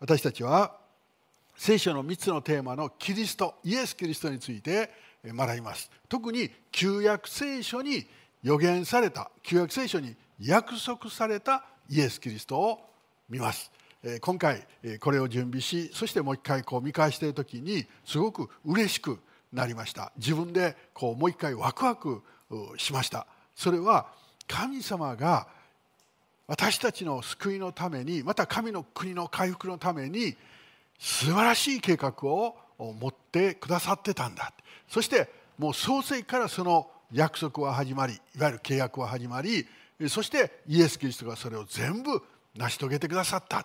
私たちは聖書の3つのテーマのキリストイエス・キリストについて学びます。特に旧約聖書に予言された旧約聖書に約束されたイエス・キリストを見ます。今回これを準備しそしてもう一回こう見返している時にすごく嬉しくなりました。自分でこうもう一回ワクワクしました。それは神様が私たちの救いのためにまた神の国の回復のために素晴らしい計画を持ってくださってたんだ。そしてもう創世からその約束は始まりいわゆる契約は始まりそしてイエス・キリストがそれを全部成し遂げてくださった。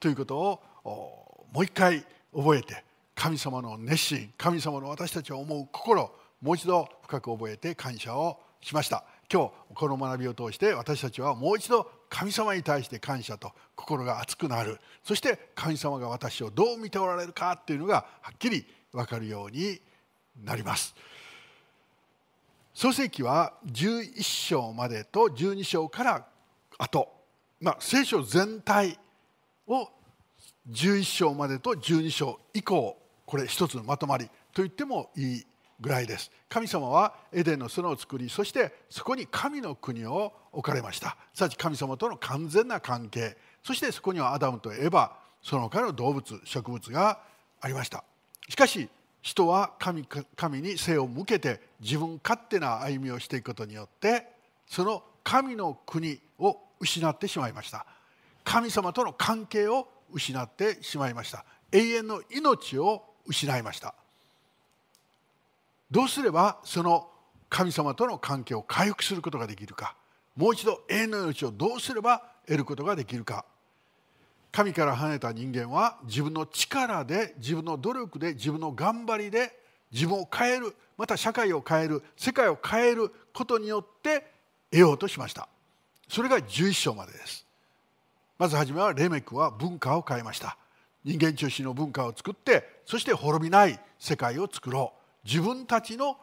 ということをもう一回覚えて神様の熱心神様の私たちを思う心もう一度深く覚えて感謝をしました。今日この学びを通して私たちはもう一度神様に対して感謝と心が熱くなる。そして神様が私をどう見ておられるかっていうのがはっきり分かるようになります。創世記は11章までと12章から後、まあ、聖書全体を11章までと12章以降これ一つのまとまりと言ってもいいぐらいです。神様はエデンの園を作りそしてそこに神の国を置かれました。すなわち神様との完全な関係。そしてそこにはアダムとエバその他の動物植物がありました。しかし人は神神に背を向けて自分勝手な歩みをしていくことによってその神の国を失ってしまいました。神様との関係を失ってしまいました。永遠の命を失いました。どうすればその神様との関係を回復することができるか。もう一度永遠の命をどうすれば得ることができるか。神から離れた人間は自分の力で自分の努力で自分の頑張りで自分を変えるまた社会を変える世界を変えることによって得ようとしました。それが11章までです。まず初めはレメクは文化を変えました。人間中心の文化を作ってそして滅びない世界を作ろう。自分たちの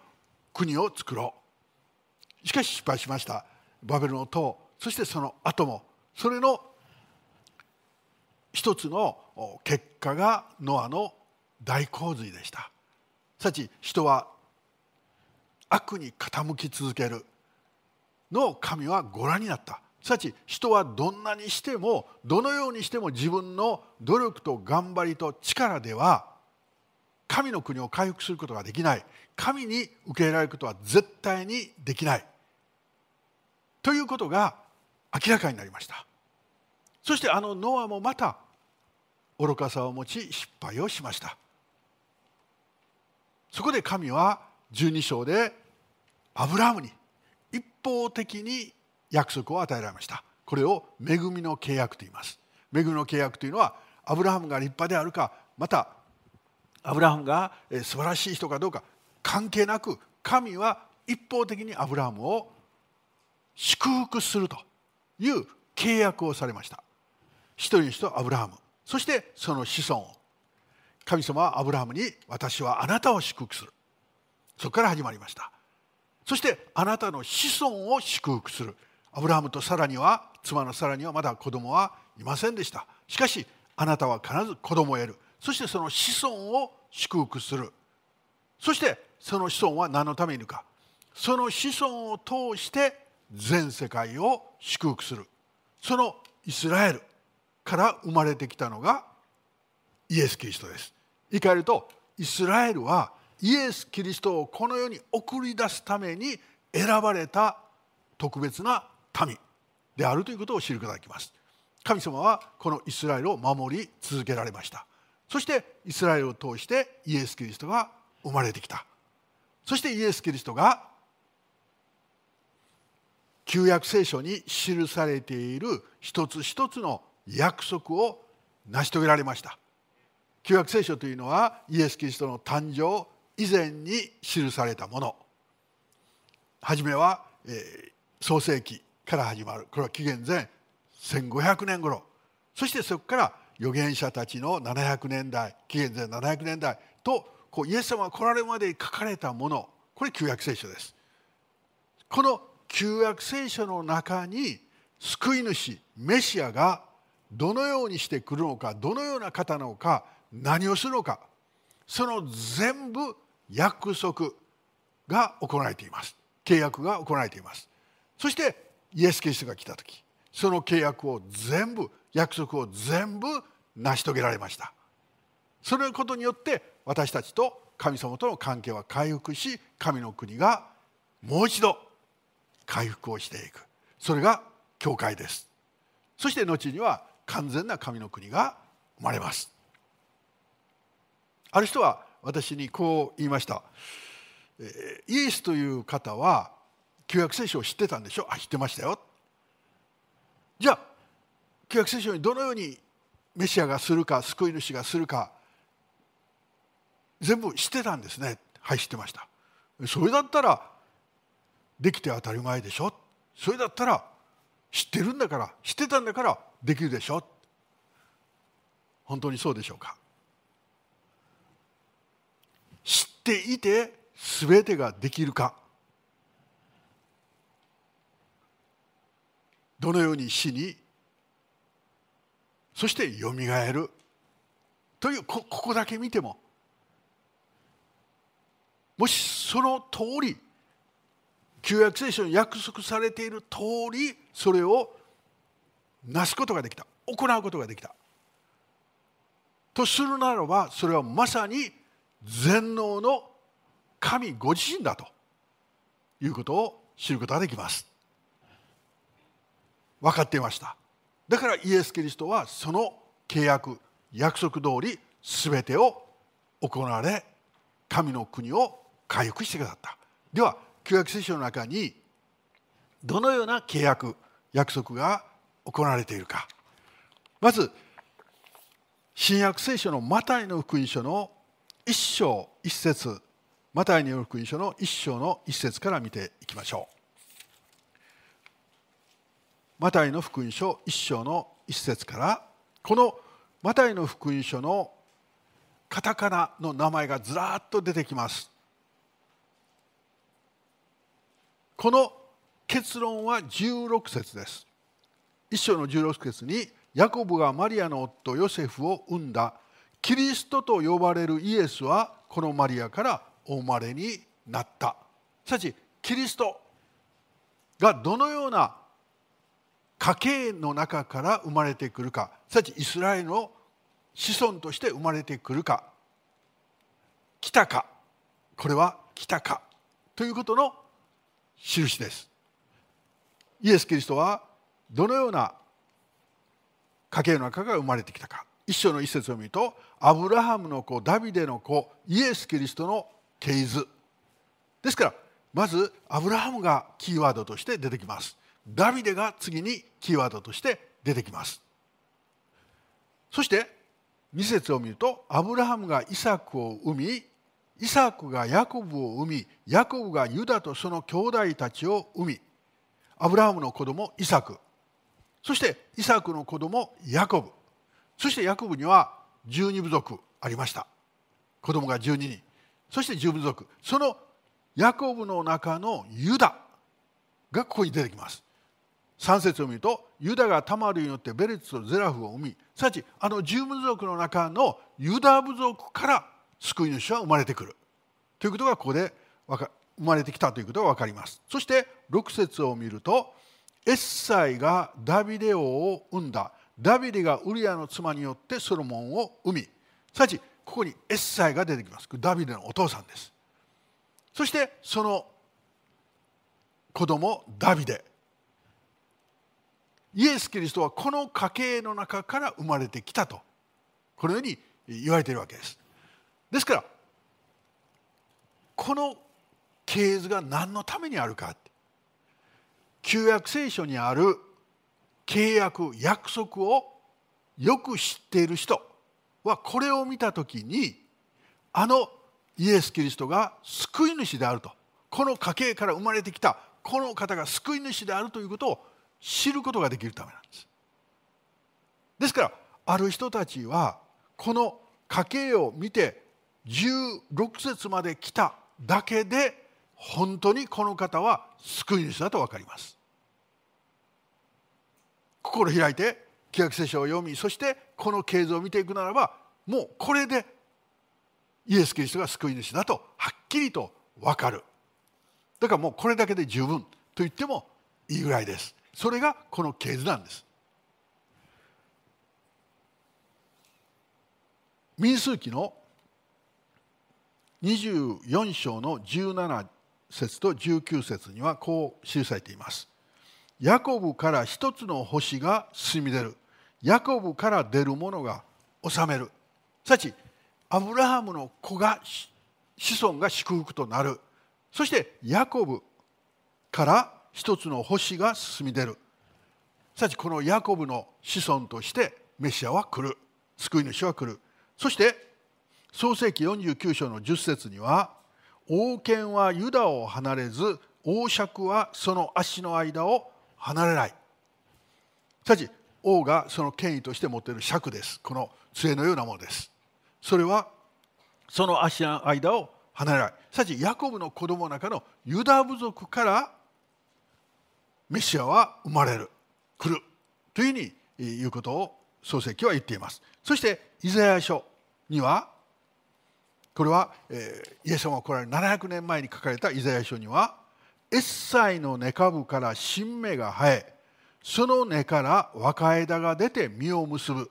国を作ろう。しかし失敗しました。バベルの塔そしてその後もそれの一つの結果がノアの大洪水でした。さち人は悪に傾き続ける。のを神はご覧になった。さち人はどんなにしてもどのようにしても自分の努力と頑張りと力では神の国を回復することができない。神に受け入れられることは絶対にできない。ということが明らかになりました。そしてあのノアもまた愚かさを持ち失敗をしました。そこで神は12章でアブラハムに一方的に約束を与えられました。これを恵みの契約と言います。恵みの契約というのはアブラハムが立派であるかまたアブラハムが素晴らしい人かどうか関係なく神は一方的にアブラハムを祝福するという契約をされました。一人の人アブラハム。そしてその子孫を。神様はアブラハムに私はあなたを祝福する。そこから始まりました。そしてあなたの子孫を祝福する。アブラハムとサラには妻のサラにはまだ子供はいませんでした。しかしあなたは必ず子供を得る。そしてその子孫を祝福する。そしてその子孫は何のためにいるか。その子孫を通して全世界を祝福する。そのイスラエルから生まれてきたのがイエス・キリストです。言い換えるとイスラエルはイエス・キリストをこの世に送り出すために選ばれた特別な民であるということを知ることができます。神様はこのイスラエルを守り続けられました。そしてイスラエルを通してイエス・キリストが生まれてきた。そしてイエス・キリストが旧約聖書に記されている一つ一つの約束を成し遂げられました。旧約聖書というのはイエス・キリストの誕生以前に記されたもの。初めは、えー、創世記から始まる。これは紀元前1500年頃。そしてそこから預言者たちの700年代紀元前700年代とこうイエス様が来られるまでに書かれたもの。これ旧約聖書です。この旧約聖書の中に救い主メシアがどのようにしてくるのかどのような方なのか何をするのかその全部約束が行われています。契約が行われています。そしてイエス・キリストが来た時。その契約を全部約束を全部成し遂げられました。そのことによって私たちと神様との関係は回復し神の国がもう一度回復をしていく。それが教会です。そして後には完全な神の国が生まれます。ある人は私にこう言いました。イエスという方は旧約聖書を知ってたんでしょ？あ知ってましたよ。じゃあ旧約聖書にどのようにメシアがするか救い主がするか全部知ってたんですね。はい知ってました。それだったらできて当たり前でしょ。それだったら知ってるんだから知ってたんだからできるでしょ。本当にそうでしょうか。知っていて全てができるか。どのように死にそしてよみがえるというここだけ見てももしその通り旧約聖書に約束されている通りそれをなすことができた行うことができた。とするならばそれはまさに全能の神ご自身だということを知ることができます。分かっていました。だからイエス・キリストはその契約約束通り全てを行われ神の国を回復してくださった。では旧約聖書の中にどのような契約約束が行われているか。まず新約聖書のマタイの福音書の一章一節。マタイによる福音書の一章の一節から見ていきましょう。マタイの福音書一章の一節からこのマタイの福音書のカタカナの名前がずらっと出てきます。この結論は16節です。一章の16節にヤコブがマリアの夫ヨセフを産んだ。キリストと呼ばれるイエスはこのマリアからお生まれになった。しかしキリストがどのような家系の中から生まれてくるかすなわちイスラエルの子孫として生まれてくるか来たかこれは来たかということの印です。イエス・キリストはどのような家系の中から生まれてきたか。一章の一節を見るとアブラハムの子ダビデの子イエス・キリストの系図。ですからまずアブラハムがキーワードとして出てきます。ダビデが次にキーワードとして出てきます。そして2節を見るとアブラハムがイサクを生みイサクがヤコブを生みヤコブがユダとその兄弟たちを生みアブラハムの子供イサク。そしてイサクの子供ヤコブ。そしてヤコブには12部族ありました。子供が12人。そして10部族。そのヤコブの中のユダがここに出てきます。3節を見るとユダがタマルによってベレツとゼラフを生みさちあの10部族の中のユダ部族から救い主は生まれてくる。ということがここで生まれてきたということが分かります。そして6節を見るとエッサイがダビデ王を生んだ。ダビデがウリアの妻によってソロモンを生みすなわちここにエッサイが出てきます。ダビデのお父さんです。そしてその子供ダビデ。イエス・キリストはこの家系の中から生まれてきたとこのように言われているわけです。ですからこの系図が何のためにあるか旧約聖書にある契約約束をよく知っている人はこれを見た時にあのイエス・キリストが救い主であるとこの家系から生まれてきたこの方が救い主であるということを知ることができるためなんです。ですからある人たちはこの家系を見て16節まで来ただけで本当にこの方は救い主だと分かります。心開いて旧約聖書を読みそしてこの経図を見ていくならばもうこれでイエス・キリストが救い主だとはっきりと分かる。だからもうこれだけで十分と言ってもいいぐらいです。それがこの経図なんです。民数記の24章の17節と19節にはこう記されています。ヤコブから一つの星が進み出る。ヤコブから出るものが治める。すなわちアブラハムの子が子孫が祝福となる。そしてヤコブから一つの星が進み出る。すなわちこのヤコブの子孫としてメシアは来る。救い主は来る。そして創世紀49章の10節には王権はユダを離れず王爵はその足の間を離れない。すなわち王がその権威として持っている尺です。この杖のようなものです。それはその足の間を離れない。すなわちヤコブの子供の中のユダ部族からメシアは生まれる来るというふうに言うことを創世記は言っています。そしてイザヤ書にはこれは、えー、イエス様が来られる700年前に書かれたイザヤ書にはエッサイの根株から新芽が生えその根から若枝が出て実を結ぶ。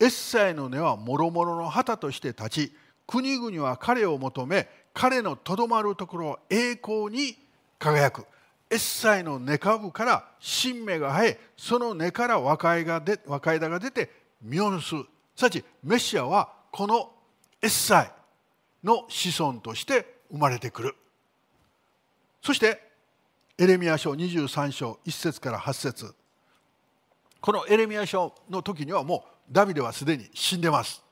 エッサイの根はもろもろの旗として立ち国々は彼を求め彼のとどまるところ栄光に輝く。エッサイの根株から新芽が生えその根から若枝が出若枝が出て実を結ぶすなわちメシアはこのエッサイの子孫として生まれてくる。そしてエレミア書23章1節から8節。このエレミア書の時にはもうダビデはすでに死んでます。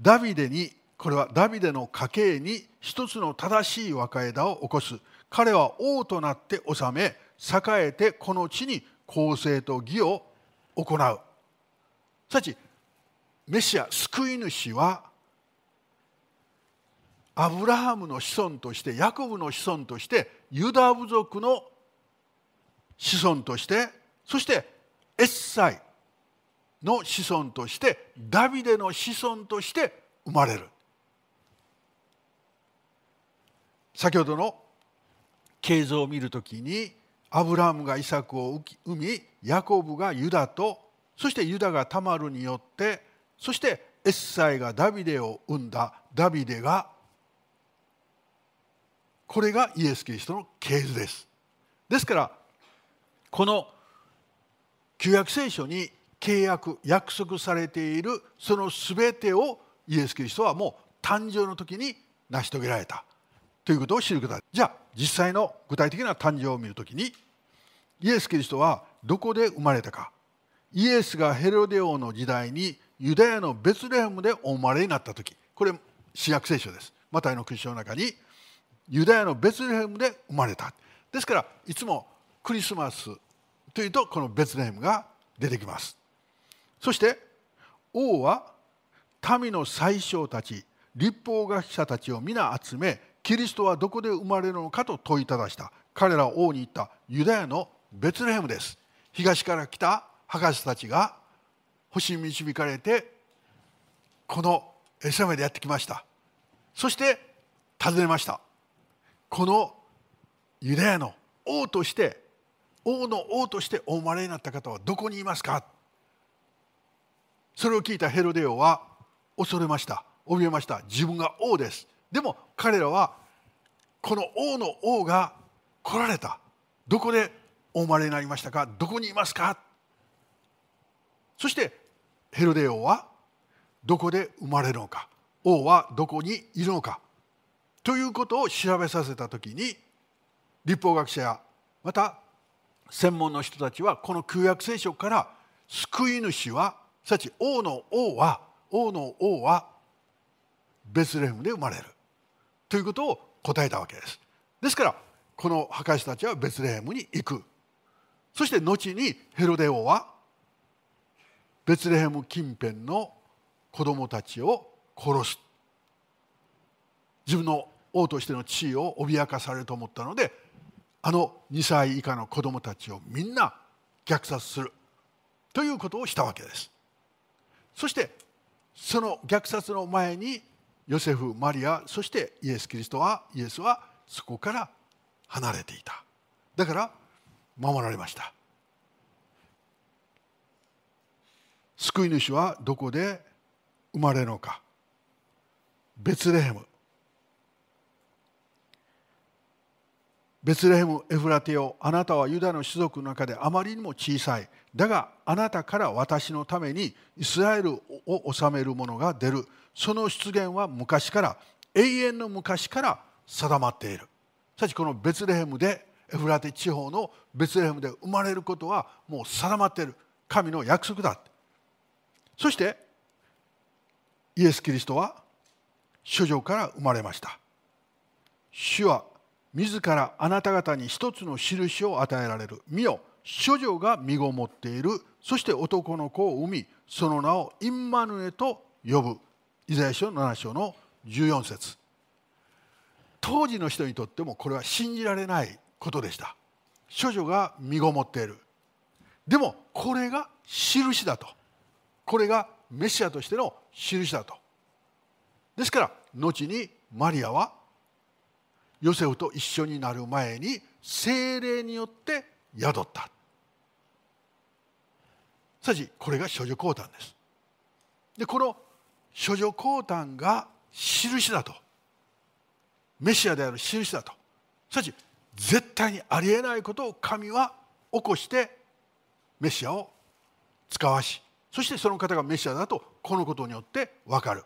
ダビデにこれはダビデの家系に一つの正しい若枝を起こす。彼は王となって治め栄えてこの地に公正と義を行う。すなちメシア救い主はアブラハムの子孫としてヤコブの子孫としてユダ部族の子孫としてそしてエッサイの子孫としてダビデの子孫として生まれる。先ほどの経図を見るときにアブラハムがイサクを生みヤコブがユダとそしてユダがタマルによってそしてエッサイがダビデを生んだダビデがこれがイエス・キリストの系図です。ですからこの旧約聖書に契約約束されているその全てをイエス・キリストはもう誕生の時に成し遂げられた。ということを知ることだじゃあ実際の具体的な誕生を見るときにイエス・キリストはどこで生まれたか。イエスがヘロデ王の時代にユダヤのベツレヘムでお生まれになった時これ新約聖書です。マタイのクリスチョンの中にユダヤのベツレヘムで生まれた。ですからいつもクリスマスというとこのベツレヘムが出てきます。そして王は民の宰相たち立法学者たちを皆集めキリストはどこで生まれるのかと問いただした。彼らは王に言った。ユダヤのベツレヘムです。東から来た博士たちが星に導かれてこのエサメでやってきました。そして尋ねました。このユダヤの王として王の王としてお生まれになった方はどこにいますか？それを聞いたヘロデオは恐れました。怯えました。自分が王です。でも彼らはこの王の王が来られた。どこでお生まれになりましたか？どこにいますか？そしてヘロデ王はどこで生まれるのか？王はどこにいるのか？ということを調べさせた時に立法学者やまた専門の人たちはこの旧約聖書から救い主はすなわち王の王は王の王はベツレヘムで生まれる。ということを答えたわけです。ですからこの博士たちはベツレヘムに行くそして後にヘロデ王はベツレヘム近辺の子供たちを殺す。自分の王としての地位を脅かされると思ったのであの2歳以下の子供たちをみんな虐殺する。ということをしたわけですそしてその虐殺の前にヨセフマリアそしてイエス・キリストはイエスはそこから離れていた。だから守られました。救い主はどこで生まれるのか。ベツレヘム。ベツレヘム・エフラテオあなたはユダの種族の中であまりにも小さい。だがあなたから私のためにイスラエルを治める者が出る。その出現は昔から永遠の昔から定まっている。しかしこのベツレヘムでエフラテ地方のベツレヘムで生まれることはもう定まっている。神の約束だそしてイエス・キリストは処女から生まれました。主は自らあなた方に一つの印を与えられる。見よ処女が身ごもっている。そして男の子を産みその名をインマヌエと呼ぶ。イザヤ書7章の14節。当時の人にとってもこれは信じられないことでした。処女が身ごもっている。でもこれが印だと。これがメシアとしての印だと。ですから後にマリアはヨセフと一緒になる前に精霊によって宿った。さしこれが処女降誕です。でこの処女降誕が印だと。メシアである印だと。しかし絶対にありえないことを神は起こしてメシアを使わしそしてその方がメシアだとこのことによって分かる。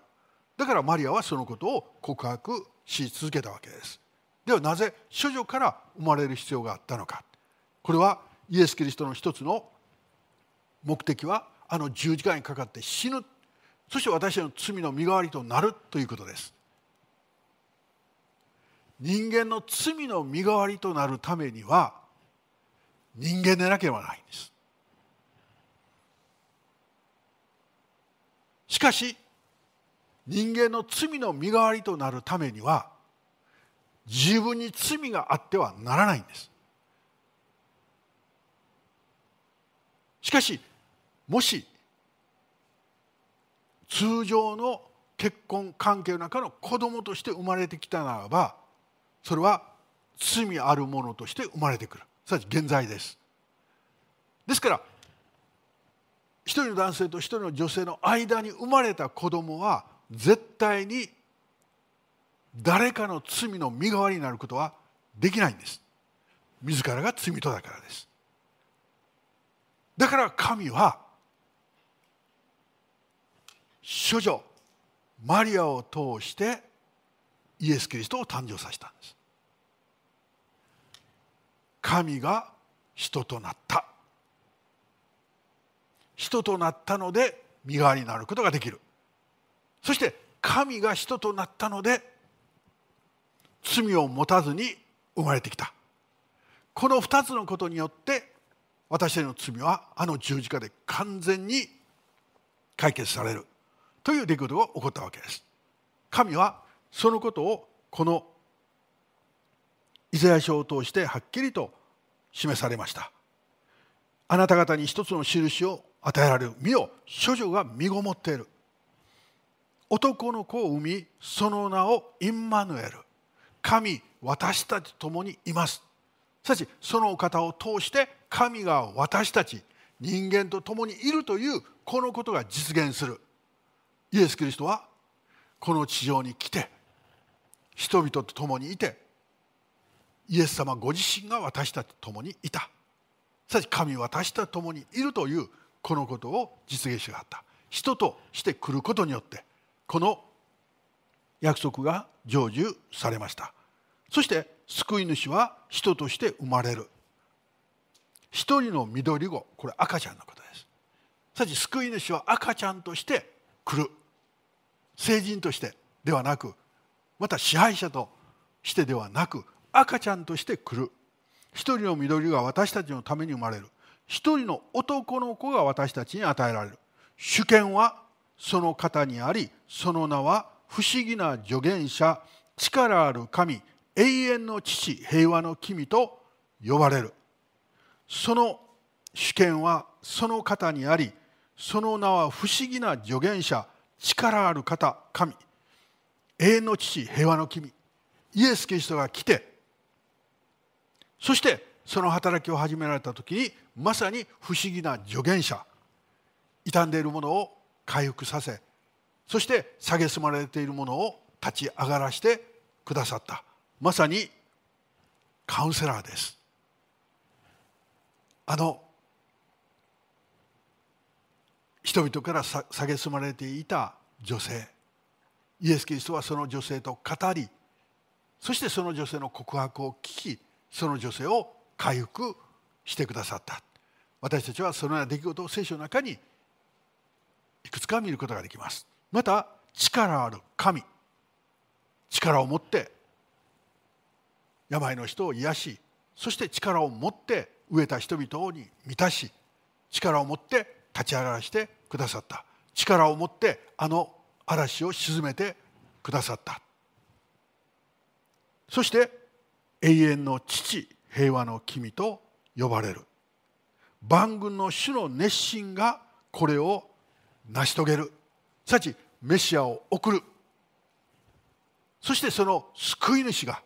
だからマリアはそのことを告白し続けたわけです。ではなぜ処女から生まれる必要があったのか。これはイエス・キリストの一つの目的はあの十字架にかかって死ぬそして私の罪の身代わりとなるということです。人間の罪の身代わりとなるためには人間でなければないんです。しかし人間の罪の身代わりとなるためには自分に罪があってはならないんです。しかしもし通常の結婚関係の中の子供として生まれてきたならばそれは罪あるものとして生まれてくる。すなわち現在です。ですから一人の男性と一人の女性の間に生まれた子供は絶対に誰かの罪の身代わりになることはできないんです。自らが罪人だからです。だから神は処女マリアを通してイエス・キリストを誕生させたんです。神が人となった。人となったので身代わりになることができる。そして神が人となったので罪を持たずに生まれてきた。この2つのことによって私たちの罪はあの十字架で完全に解決される。という出来事が起こったわけです。神はそのことをこのイザヤ書を通してはっきりと示されました。あなた方に一つの印を与えられる身を処女が身ごもっている。男の子を産みその名をインマヌエル。神私たちと共にいます。しかしそのお方を通して神が私たち人間と共にいるというこのことが実現する。イエス・キリストはこの地上に来て人々と共にいてイエス様ご自身が私たちと共にいた。しかし神私たちと共にいるというこのことを実現しがあった。人として来ることによってこの約束が成就されました。そして救い主は人として生まれる。一人の緑子これ赤ちゃんのことです。さち救い主は赤ちゃんとして来る。成人としてではなくまた支配者としてではなく赤ちゃんとして来る。一人の緑が私たちのために生まれる。一人の男の子が私たちに与えられる。主権はその方にありその名は不思議な助言者力ある神永遠の父平和の君と呼ばれる。その主権はその方にありその名は不思議な助言者力ある方神。永遠の父平和の君。イエス・キリストが来て。そしてその働きを始められた時にまさに不思議な助言者。傷んでいるものを回復させ。そして蔑まれているものを立ち上がらしてくださった。まさにカウンセラーです。あの人々から蔑まれていた女性。イエス・キリストはその女性と語りそしてその女性の告白を聞きその女性を回復してくださった。私たちはそのような出来事を聖書の中にいくつか見ることができます。また力ある神力を持って病の人を癒しそして力を持って飢えた人々に満たし力を持って立ち上がらしてくださった。力を持ってあの嵐を鎮めてくださった。そして永遠の父平和の君と呼ばれる。万軍の主の熱心がこれを成し遂げる。さちメシアを送る。そしてその救い主が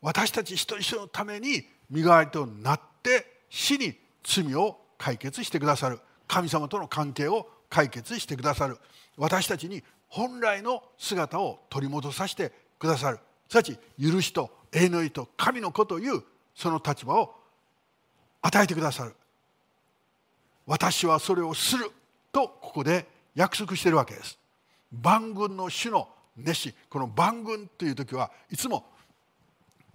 私たち一人一人のために身代わりとなって死に罪を解決してくださる。神様との関係を解決してくださる。私たちに本来の姿を取り戻させてくださる。すなわち許しと永遠の意と神の子というその立場を与えてくださる。私はそれをするとここで約束しているわけです。万軍の主の熱心。この万軍という時はいつも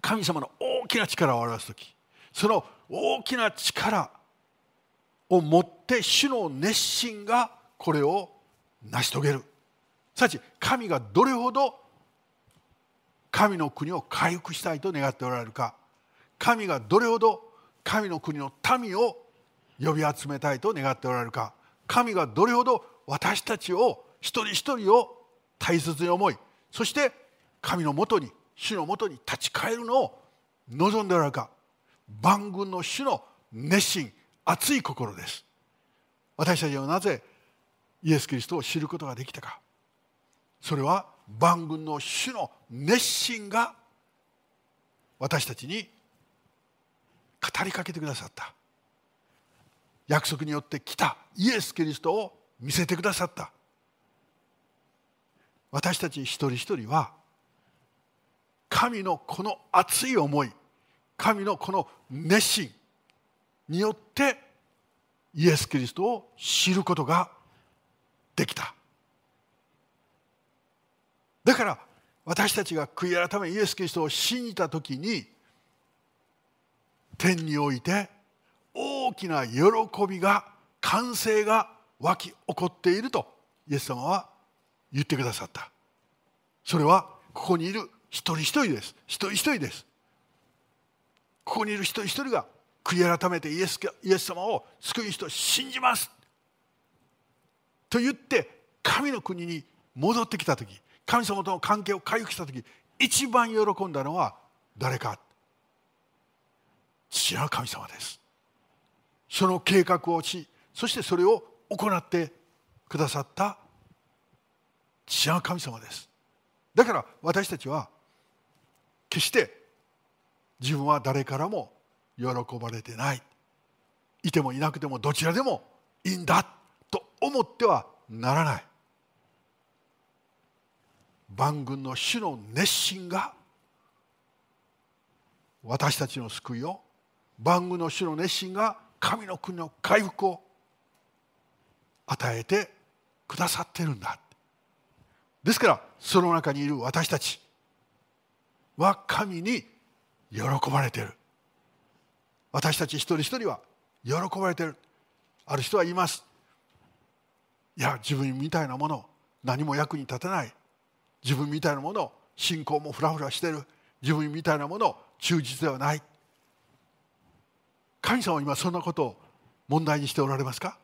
神様の大きな力を表す時。その大きな力を持って主の熱心がこれを成し遂げる。すなわち神がどれほど神の国を回復したいと願っておられるか。神がどれほど神の国の民を呼び集めたいと願っておられるか。神がどれほど私たちを一人一人を大切に思いそして神のもとに主のもとに立ち返るのを望んでおられるか。万軍の主の熱心熱い心です。私たちはなぜイエス・キリストを知ることができたか。それは万軍の主の熱心が私たちに語りかけてくださった。約束によって来たイエス・キリストを見せてくださった。私たち一人一人は神のこの熱い思い神のこの熱心によってイエス・キリストを知ることができた。だから私たちが悔い改めイエス・キリストを信じた時に天において大きな喜びが歓声が湧き起こっているとイエス様は言ってくださった。それはここにいる一人一人です。一人一人です。ここにいる一人一人が悔い改めてイエスイエス様を救い主と信じます。と言って神の国に戻ってきた時神様との関係を回復した時一番喜んだのは誰か。父なる神様です。その計画をしそしてそれを行ってくださった。父なる神様です。だから私たちは決して自分は誰からも喜ばれてない。いてもいなくてもどちらでもいいんだと思ってはならない。万軍の主の熱心が私たちの救いを万軍の主の熱心が神の国の回復を与えてくださってるんだ。ですからその中にいる私たちは神に喜ばれている。私たち一人一人は喜ばれてる。ある人は言います。いや自分みたいなもの何も役に立たない。自分みたいなもの信仰もフラフラしてる。自分みたいなもの忠実ではない。神様は今そんなことを問題にしておられますか？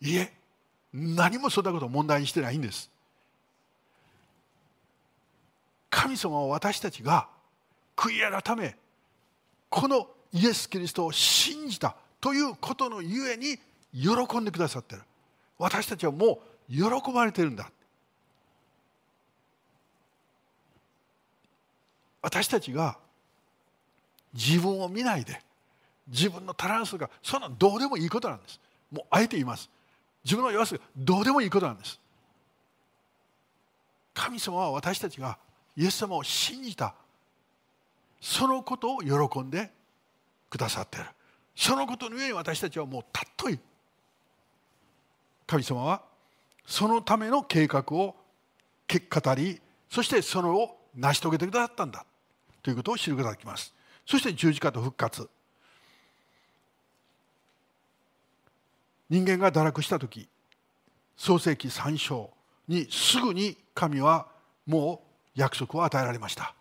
いえ何もそんなことを問題にしてないんです。神様は私たちが悔い改めこのイエス・キリストを信じたということのゆえに喜んでくださってる。私たちはもう喜ばれてるんだ。私たちが自分を見ないで自分のタランスがそんなどうでもいいことなんです。もうあえて言います。自分の弱さがどうでもいいことなんです。神様は私たちがイエス様を信じた。そのことを喜んでくださっている。そのことの上に私たちはもうたっとい。神様はそのための計画を語りそしてそれを成し遂げてくださったんだ。ということを知ることができます。そして十字架と復活。人間が堕落した時創世紀3章にすぐに神はもう約束を与えられました。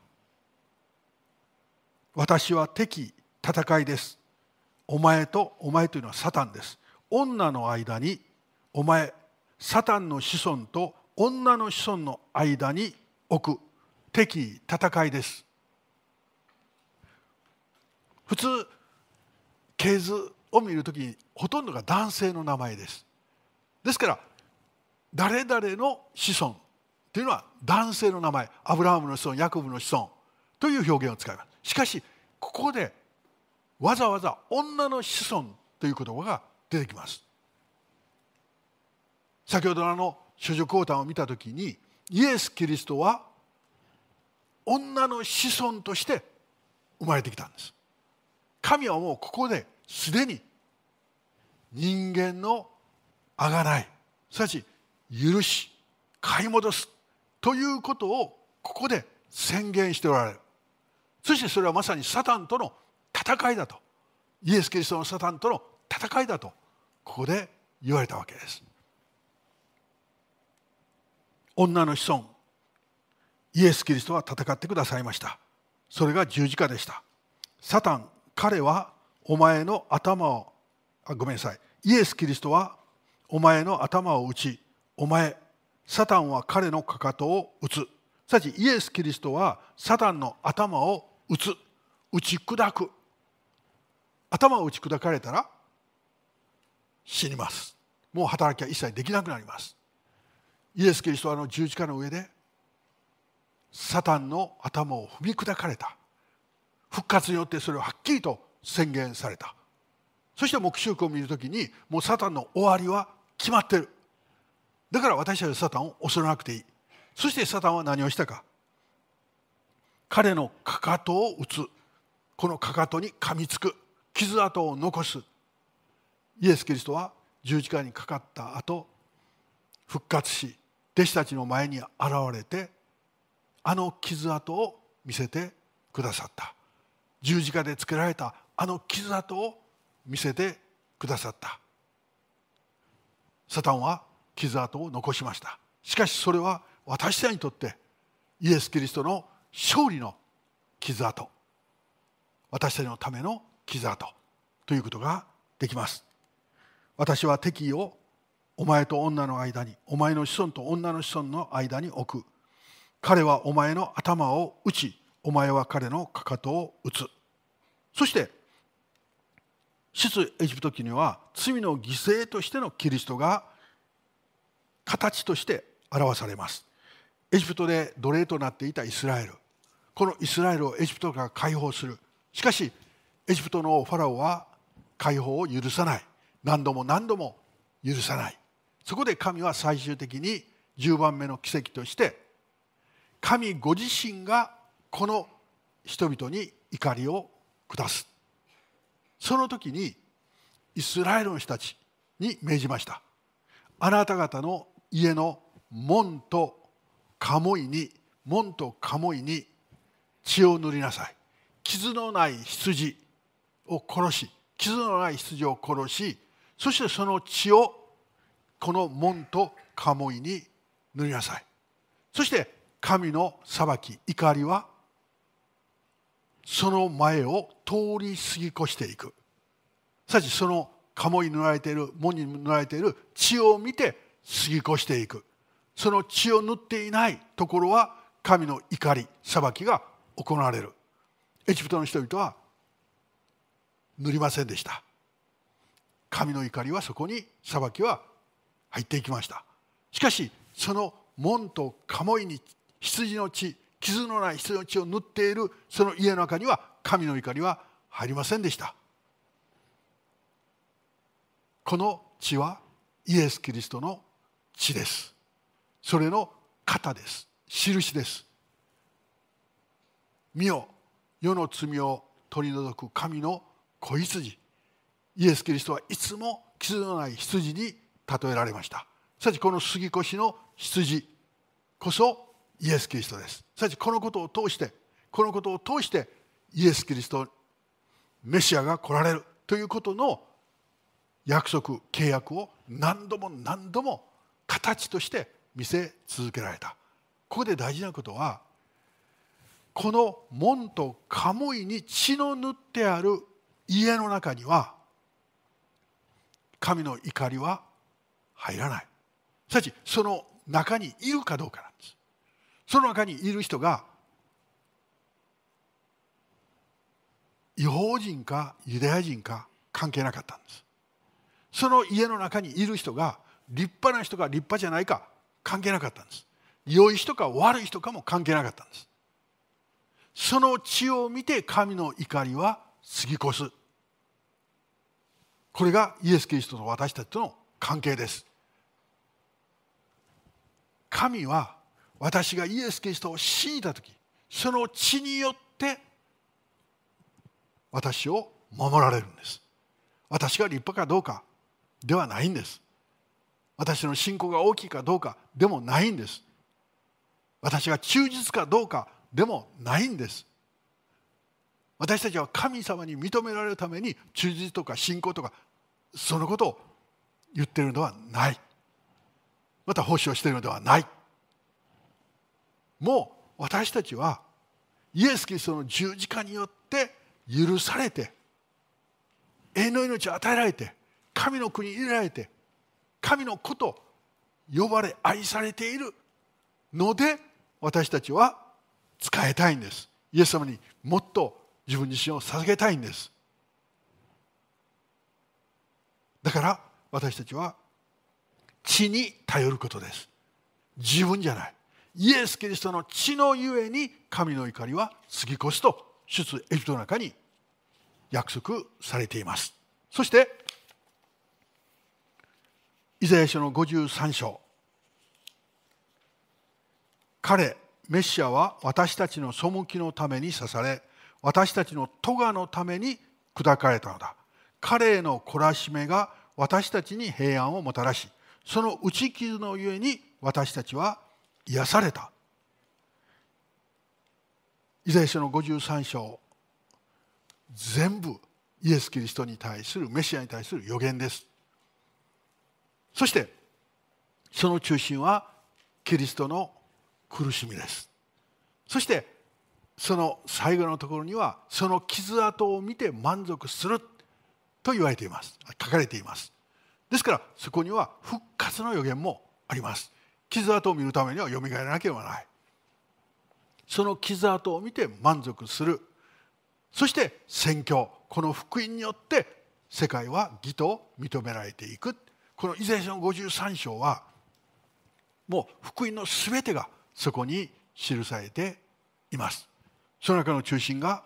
私は敵戦いです。お前とお前というのはサタンです。女の間にお前サタンの子孫と女の子孫の間に置く。敵戦いです。普通系図を見るときにほとんどが男性の名前です。ですから誰々の子孫というのは男性の名前。アブラハムの子孫ヤコブの子孫という表現を使います。しかしここでわざわざ女の子孫という言葉が出てきます。先ほどのあの諸女交談を見た時にイエス・キリストは女の子孫として生まれてきたんです。神はもうここですでに人間のあがないすなわち許し買い戻すということをここで宣言しておられる。そしてそれはまさにサタンとの戦いだと。イエス・キリストのサタンとの戦いだと。ここで言われたわけです。女の子孫。イエス・キリストは戦ってくださいました。それが十字架でした。サタン彼はお前の頭をあごめんなさい。イエス・キリストはお前の頭を打ちお前サタンは彼のかかとを打つ。すなわちイエス・キリストはサタンの頭を打つ。打ち砕く。頭を打ち砕かれたら死にます。もう働きは一切できなくなります。イエス・キリストはあの十字架の上でサタンの頭を踏み砕かれた。復活によってそれをはっきりと宣言された。そして黙示録を見るときにもうサタンの終わりは決まってる。だから私たちはサタンを恐れなくていい。そしてサタンは何をしたか。彼のかかとを打つ。このかかとに噛みつく。傷跡を残す。イエス・キリストは十字架にかかった後復活し弟子たちの前に現れてあの傷跡を見せてくださった。十字架で作られたあの傷跡を見せてくださった。サタンは傷跡を残しました。しかしそれは私たちにとってイエス・キリストの勝利の傷跡。私たちのための傷跡ということができます。私は敵意をお前と女の間にお前の子孫と女の子孫の間に置く。彼はお前の頭を打ちお前は彼のかかとを打つ。そして出エジプト記には罪の犠牲としてのキリストが形として表されます。エジプトで奴隷となっていたイスラエル。このイスラエルをエジプトから解放する。しかしエジプトのファラオは解放を許さない。何度も何度も許さない。そこで神は最終的に10番目の奇跡として神ご自身がこの人々に怒りを下す。その時にイスラエルの人たちに命じました。あなた方の家の門と鴨居に門と鴨居に血を塗りなさい。傷のない羊を殺し傷のない羊を殺しそしてその血をこの門と鴨居に塗りなさい。そして神の裁き怒りはその前を通り過ぎ越していく。さちその鴨居に塗られている門に塗られている血を見て過ぎ越していく。その血を塗っていないところは神の怒り裁きが行われる。エジプトの人々は塗りませんでした。神の怒りはそこに裁きは入っていきました。しかしその門と鴨居に羊の血傷のない羊の血を塗っているその家の中には神の怒りは入りませんでした。この血はイエス・キリストの血です。それの型です。印です。見よ世の罪を取り除く神の子羊。イエス・キリストはいつも傷のない羊に例えられました。さちこの杉越の羊。こそイエス・キリストです。さちこのことを通してこのことを通してイエス・キリストメシアが来られる。ということの約束契約を何度も何度も形として見せ続けられた。ここで大事なことはこの門と鴨居に血の塗ってある家の中には神の怒りは入らない。すなわちその中にいるかどうかなんです。その中にいる人が違法人かユダヤ人か関係なかったんです。その家の中にいる人が立派な人か立派じゃないか関係なかったんです。良い人か悪い人かも関係なかったんです。その血を見て神の怒りは過ぎ越す。これがイエス・キリストと私たちとの関係です。神は私がイエス・キリストを信じた時その血によって私を守られるんです。私が立派かどうかではないんです。私の信仰が大きいかどうかでもないんです。私が忠実かどうかでもないんです。私たちは神様に認められるために忠実とか信仰とかそのことを言っているのではない。また奉仕をしているのではない。もう私たちはイエス・キリストの十字架によって許されて永遠の命を与えられて神の国に入れられて神の子と呼ばれ愛されているので私たちは使えたいんです。イエス様にもっと自分自身を捧げたいんです。だから私たちは血に頼ることです。自分じゃない。イエス・キリストの血のゆえに神の怒りは過ぎ越すと出エジプトの中に約束されています。そしてイザヤ書の53章。彼メシアは私たちの背きのために刺され私たちの咎のために砕かれたのだ。彼への懲らしめが私たちに平安をもたらしその打ち傷のゆえに私たちは癒された。イザヤ書の53章全部イエス・キリストに対するメシアに対する予言です。そしてその中心はキリストの苦しみです。そしてその最後のところにはその傷跡を見て満足する。と言われています。書かれています。ですからそこには復活の予言もあります。傷跡を見るためにはよみがえらなければない。その傷跡を見て満足する。そして宣教。この福音によって世界は義と認められていく。このイザヤ書の53章はもう福音の全てがそこに記されています。その中の中心が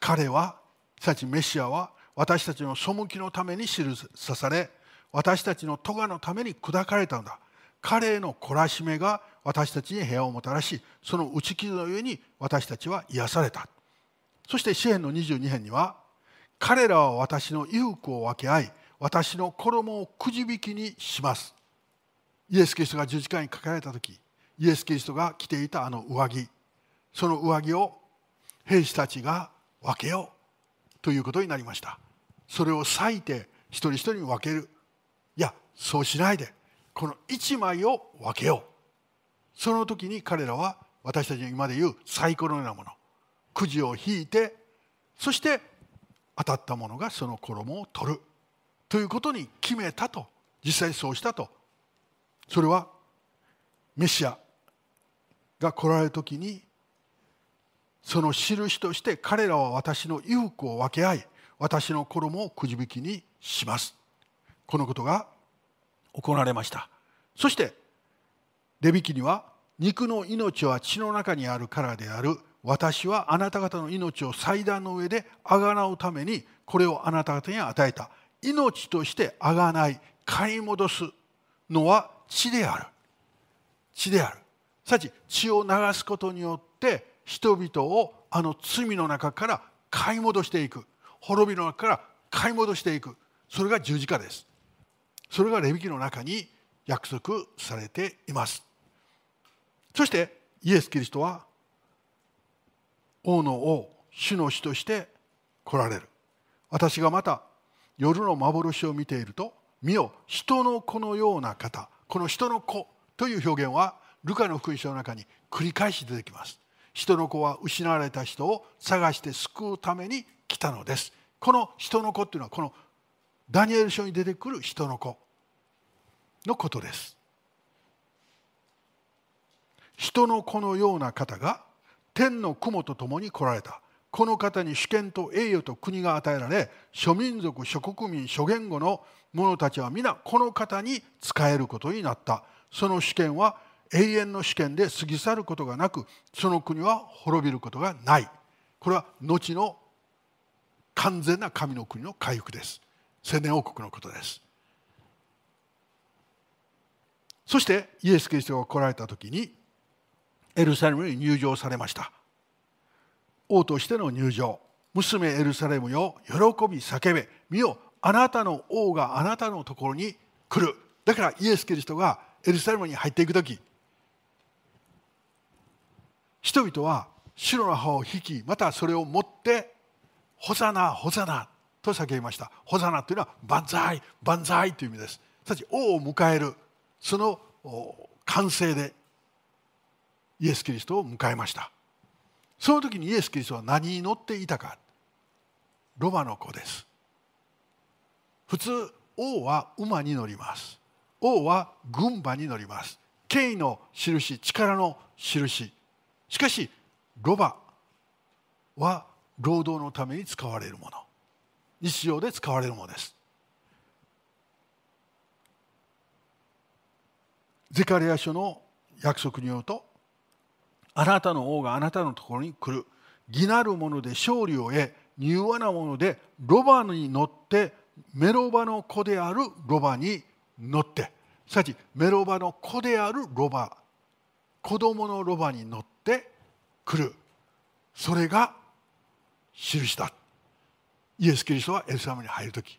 彼はすなわちメシアは私たちの背きのために記さされ私たちの咎のために砕かれたのだ。彼への懲らしめが私たちに平和をもたらしその打ち傷の上に私たちは癒された。そして詩篇の22編には彼らは私の衣服を分け合い私の衣をくじ引きにします。イエス・キリストが十字架にかけられた時イエス・キリストが着ていたあの上着その上着を兵士たちが分けよう。ということになりました。それを裂いて一人一人に分ける。いやそうしないでこの一枚を分けよう。その時に彼らは私たちの今で言うサイコロのようなもの。くじを引いてそして当たったものがその衣を取る。ということに決めたと。実際そうしたと。それはメシアが来られる時にその印として彼らは私の衣服を分け合い私の衣をくじ引きにします。このことが行われました。そしてレビキには肉の命は血の中にあるからである。私はあなた方の命を祭壇の上であがなうためにこれをあなた方に与えた。命としてあがない買い戻すのは血である血であるさち血を流すことによって人々をあの罪の中から買い戻していく。滅びの中から買い戻していく。それが十字架です。それがレビキの中に約束されています。そしてイエス・キリストは王の王主の主として来られる。私がまた夜の幻を見ていると見よ人の子のような方この人の子という表現はルカの福音書の中に繰り返し出てきます。人の子は失われた人を探して救うために来たのです。この人の子っていうのはこのダニエル書に出てくる人の子のことです。人の子のような方が天の雲と共に来られた。この方に主権と栄誉と国が与えられ諸民族諸国民諸言語の者たちは皆この方に仕えることになった。その主権は永遠の主権で過ぎ去ることがなくその国は滅びることがない。これは後の完全な神の国の回復です。千年王国のことです。そしてイエス・キリストが来られた時にエルサレムに入場されました。王としての入場娘エルサレムよ喜び叫べ。見よあなたの王があなたのところに来る。だからイエス・キリストがエルサレムに入っていく時人々は白の葉を引きまたそれを持って「ホザナホザナ」と叫びました。ホザナというのは万歳万歳という意味です。すなわち王を迎えるその完成でイエス・キリストを迎えました。その時にイエス・キリストは何に乗っていたか。ロバの子です。普通王は馬に乗ります。王は軍馬に乗ります。権威の印力の印。しかしロバは労働のために使われるもの。日常で使われるものです。ゼカリア書の約束によるとあなたの王があなたのところに来る。義なる者で勝利を得柔和なものでロバに乗ってメロバの子であるロバに乗って。すなわちメロバの子であるロバ子供のロバに乗って。来る。それが印だ。イエス・キリストはエルサレムに入る時。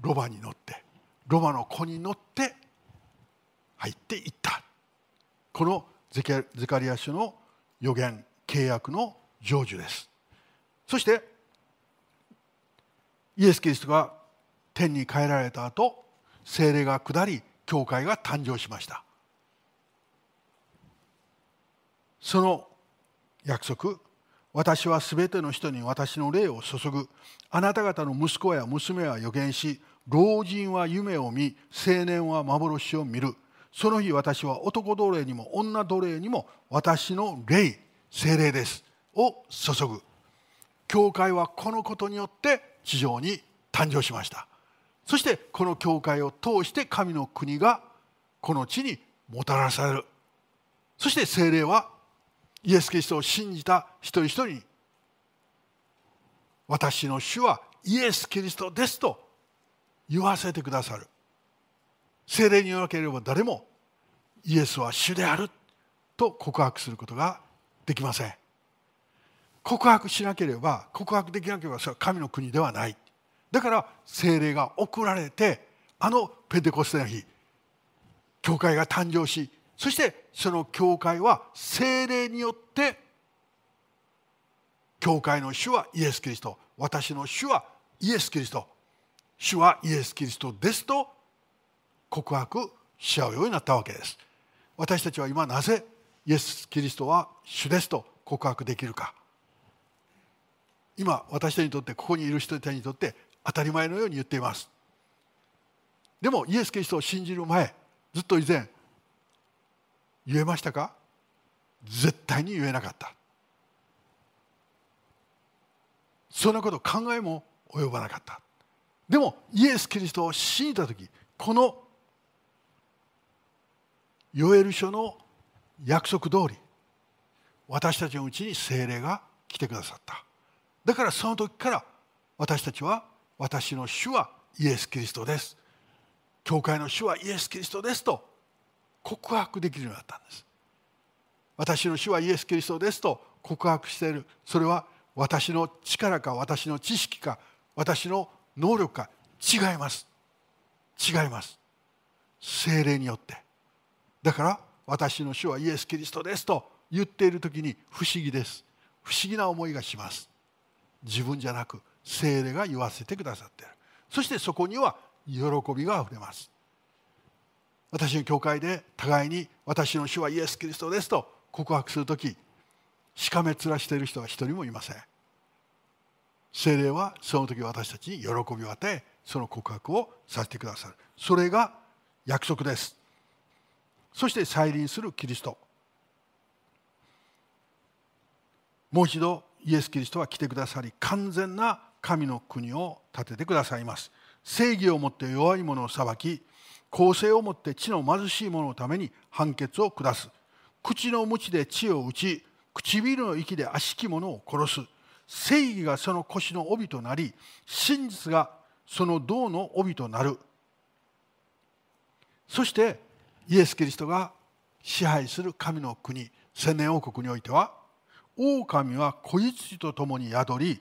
ロバに乗って。ロバの子に乗って。入っていった。このゼカリア書の予言契約の成就です。そしてイエス・キリストが天に帰られた後精霊が下り教会が誕生しました。その約束私はすべての人に私の霊を注ぐ。あなた方の息子や娘は予言し老人は夢を見青年は幻を見る。その日私は男奴隷にも女奴隷にも私の霊精霊です。を注ぐ。教会はこのことによって地上に誕生しました。そしてこの教会を通して神の国がこの地にもたらされる。そして精霊はイエス・キリストを信じた一人一人に私の主はイエス・キリストですと言わせてくださる。精霊によらければ誰もイエスは主であると告白することができません。告白しなければ告白できなければそれは神の国ではない。だから精霊が送られてあのペテコステの日教会が誕生しそしてその教会は精霊によって教会の主はイエス・キリスト。私の主はイエス・キリスト主はイエス・キリストですと告白し合うようになったわけです。私たちは今なぜイエス・キリストは主ですと告白できるか。今私たちにとってここにいる人たちにとって当たり前のように言っています。でもイエス・キリストを信じる前ずっと以前言えましたか？絶対に言えなかった。そんなこと考えも及ばなかった。でもイエス・キリストを信じた時このヨエル書の約束通り私たちのうちに精霊が来てくださった。だからその時から私たちは私の主はイエス・キリストです。教会の主はイエス・キリストですと告白できるようになったんです。私の主はイエス・キリストですと告白している。それは私の力か私の知識か私の能力か違います。違います。精霊によって。だから私の主はイエス・キリストですと言っている時に不思議です。不思議な思いがします。自分じゃなく精霊が言わせてくださっている。そしてそこには喜びがあふれます。私の教会で互いに私の主はイエス・キリストですと告白する時しかめ面している人は一人もいません。精霊はその時私たちに喜びを与えその告白をさせてくださる。それが約束です。そして再臨するキリスト。もう一度イエス・キリストは来てくださり完全な神の国を建ててくださいます。正義をもって弱い者を裁き公正をもって地の貧しい者のために判決を下す。口の鞭で地を打ち唇の息で悪しき者を殺す。正義がその腰の帯となり真実がその銅の帯となる。そしてイエス・キリストが支配する神の国千年王国においては狼は子羊と共に宿り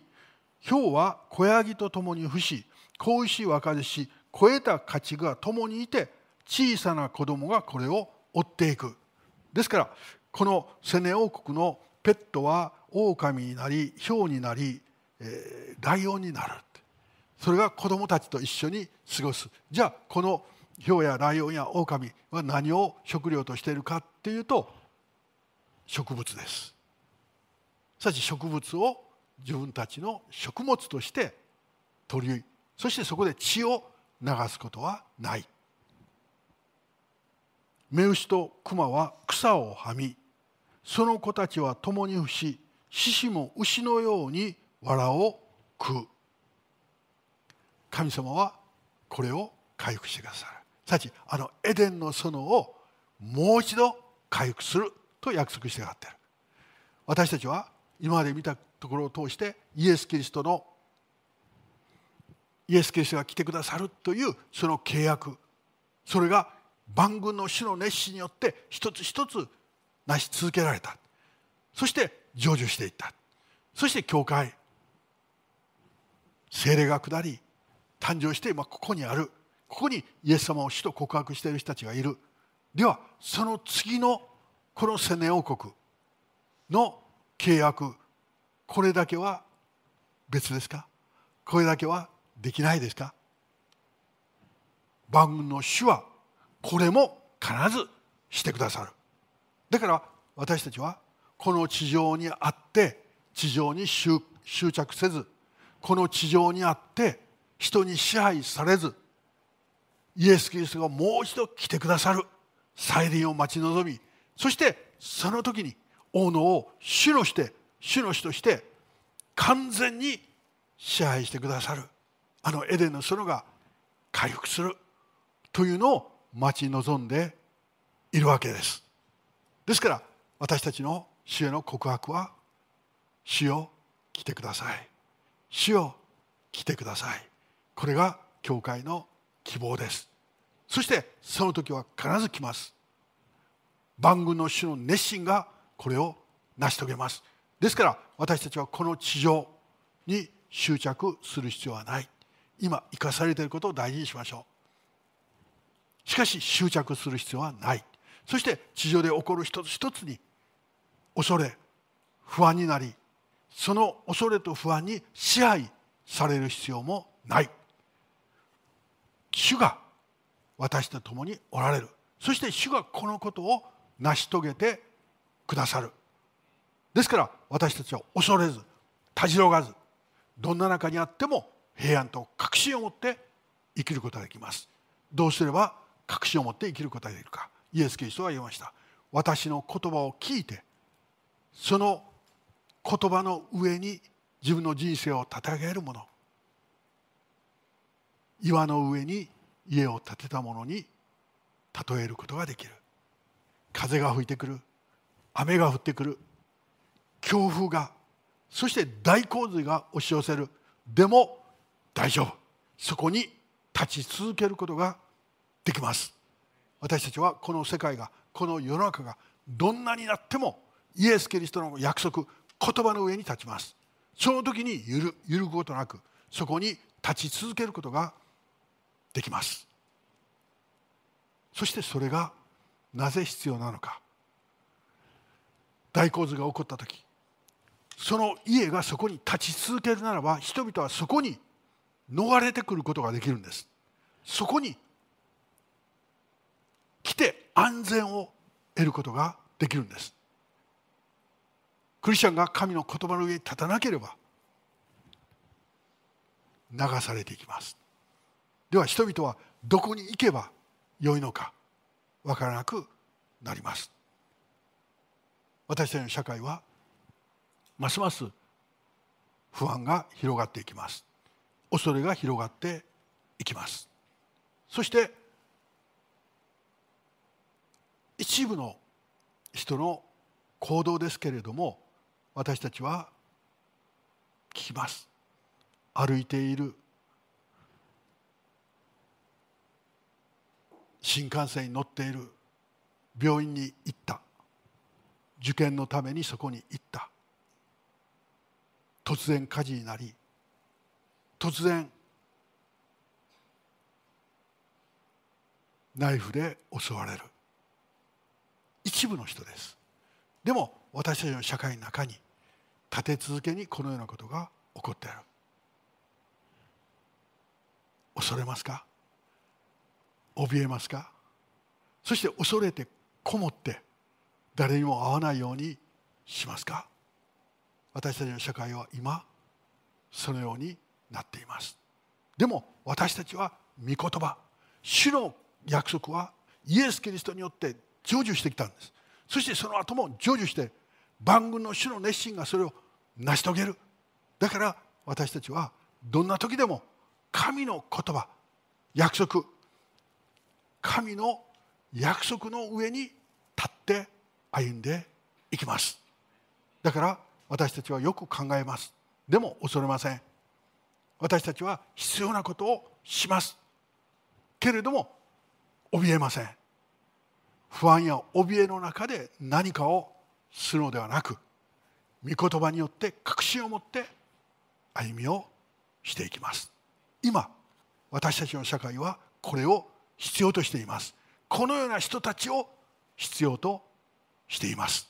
豹は子ヤギと共に伏し子牛若弟子超えた家畜が共にいて小さな子供がこれを追っていく。ですからこの千年王国のペットは狼になり豹になり、えー、ライオンになるそれが子供たちと一緒に過ごす。じゃあこの豹やライオンや狼は何を食料としているかっていうと植物です。すなわち植物を自分たちの食物として取りそしてそこで血を流すことはない。目牛と熊は草をはみその子たちは共に伏し獅子も牛のように藁を食う。神様はこれを回復してくださる。さちあのエデンの園をもう一度回復すると約束してがってる。私たちは今まで見たところを通してイエス・キリストのイエス・キリストが来てくださるというその契約。それが万軍の主の熱心によって一つ一つ成し続けられた。そして成就していった。そして教会。精霊が下り誕生して今ここにある。ここにイエス様を主と告白している人たちがいる。ではその次のこの千年王国。の契約。これだけは別ですか？これだけはできないですか？万軍の主はこれも必ずしてくださる。だから私たちはこの地上にあって地上に執着せずこの地上にあって人に支配されずイエス・キリストがもう一度来てくださる。再臨を待ち望みそしてその時に王の王主のして主の主として完全に支配してくださる。あのエデンの園が回復するというのを待ち望んでいるわけです。ですから私たちの主への告白は主よ来てください。主よ来てください。これが教会の希望です。そしてその時は必ず来ます。万軍の主の熱心がこれを成し遂げます。ですから私たちはこの地上に執着する必要はない。今生かされていることを大事にしましょう。しかし執着する必要はない。そして地上で起こる一つ一つに恐れ不安になりその恐れと不安に支配される必要もない。主が私と共におられる。そして主がこのことを成し遂げてくださる。ですから私たちは恐れずたじろがずどんな中にあっても平安と確信を持って生きることができます。どうすれば確信を持って生きることができるか。イエス・キリストは言いました。私の言葉を聞いてその言葉の上に自分の人生を立て上げるもの。岩の上に家を建てたものに例えることができる。風が吹いてくる。雨が降ってくる。強風がそして大洪水が押し寄せる。でも大丈夫そこに立ち続けることができます。私たちはこの世界がこの世の中がどんなになってもイエス・キリストの約束言葉の上に立ちます。その時に揺る揺るぐことなくそこに立ち続けることができます。そしてそれがなぜ必要なのか。大洪水が起こった時その家がそこに立ち続けるならば人々はそこに逃れてくることができるんです。そこに来て安全を得ることができるんです。クリスチャンが神の言葉の上に立たなければ流されていきます。では人々はどこに行けばよいのか分からなくなります。私たちの社会はますます不安が広がっていきます。恐れが広がっていきます。そして一部の人の行動ですけれども私たちは聞きます。歩いている。新幹線に乗っている。病院に行った。受験のためにそこに行った。突然火事になり突然ナイフで襲われる。一部の人です。でも私たちの社会の中に立て続けにこのようなことが起こっている。恐れますか？怯えますか？そして恐れてこもって誰にも会わないようにしますか？私たちの社会は今そのようになっています。でも私たちは御言葉主の約束はイエス・キリストによって成就してきたんです。そしてその後も成就して万軍の主の熱心がそれを成し遂げる。だから私たちはどんな時でも神の言葉約束神の約束の上に立って歩んでいきます。だから私たちはよく考えます。でも恐れません。私たちは必要なことをします。けれども怯えません。不安や怯えの中で何かをするのではなく御言葉によって確信を持って歩みをしていきます。今私たちの社会はこれを必要としています。このような人たちを必要としています。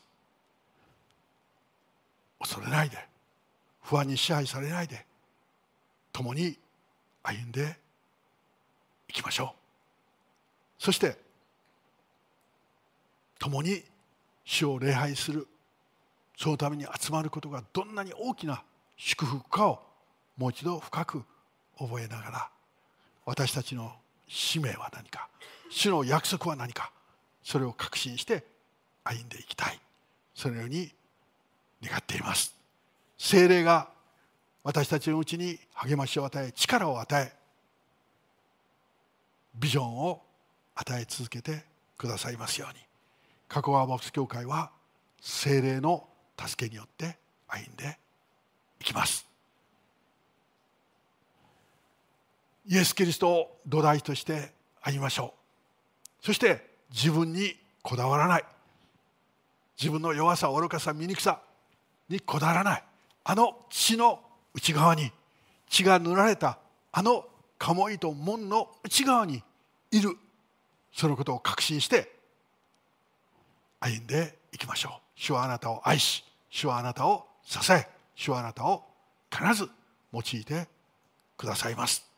恐れないで。不安に支配されないで。共に歩んでいきましょう。そして共に主を礼拝する。そのために集まることがどんなに大きな祝福かをもう一度深く覚えながら私たちの使命は何か主の約束は何かそれを確信して歩んでいきたい。そのように願っています。精霊が私たちのうちに励ましを与え力を与えビジョンを与え続けてくださいますように。加古川牧師協会は精霊の助けによって歩んでいきます。イエス・キリストを土台として歩みましょう。そして自分にこだわらない。自分の弱さ愚かさ醜さにこだわらない。あの血の内側に血が塗られたあの鴨居と門の内側にいるそのことを確信して歩んでいきましょう。主はあなたを愛し主はあなたを支え主はあなたを必ず用いてくださいます。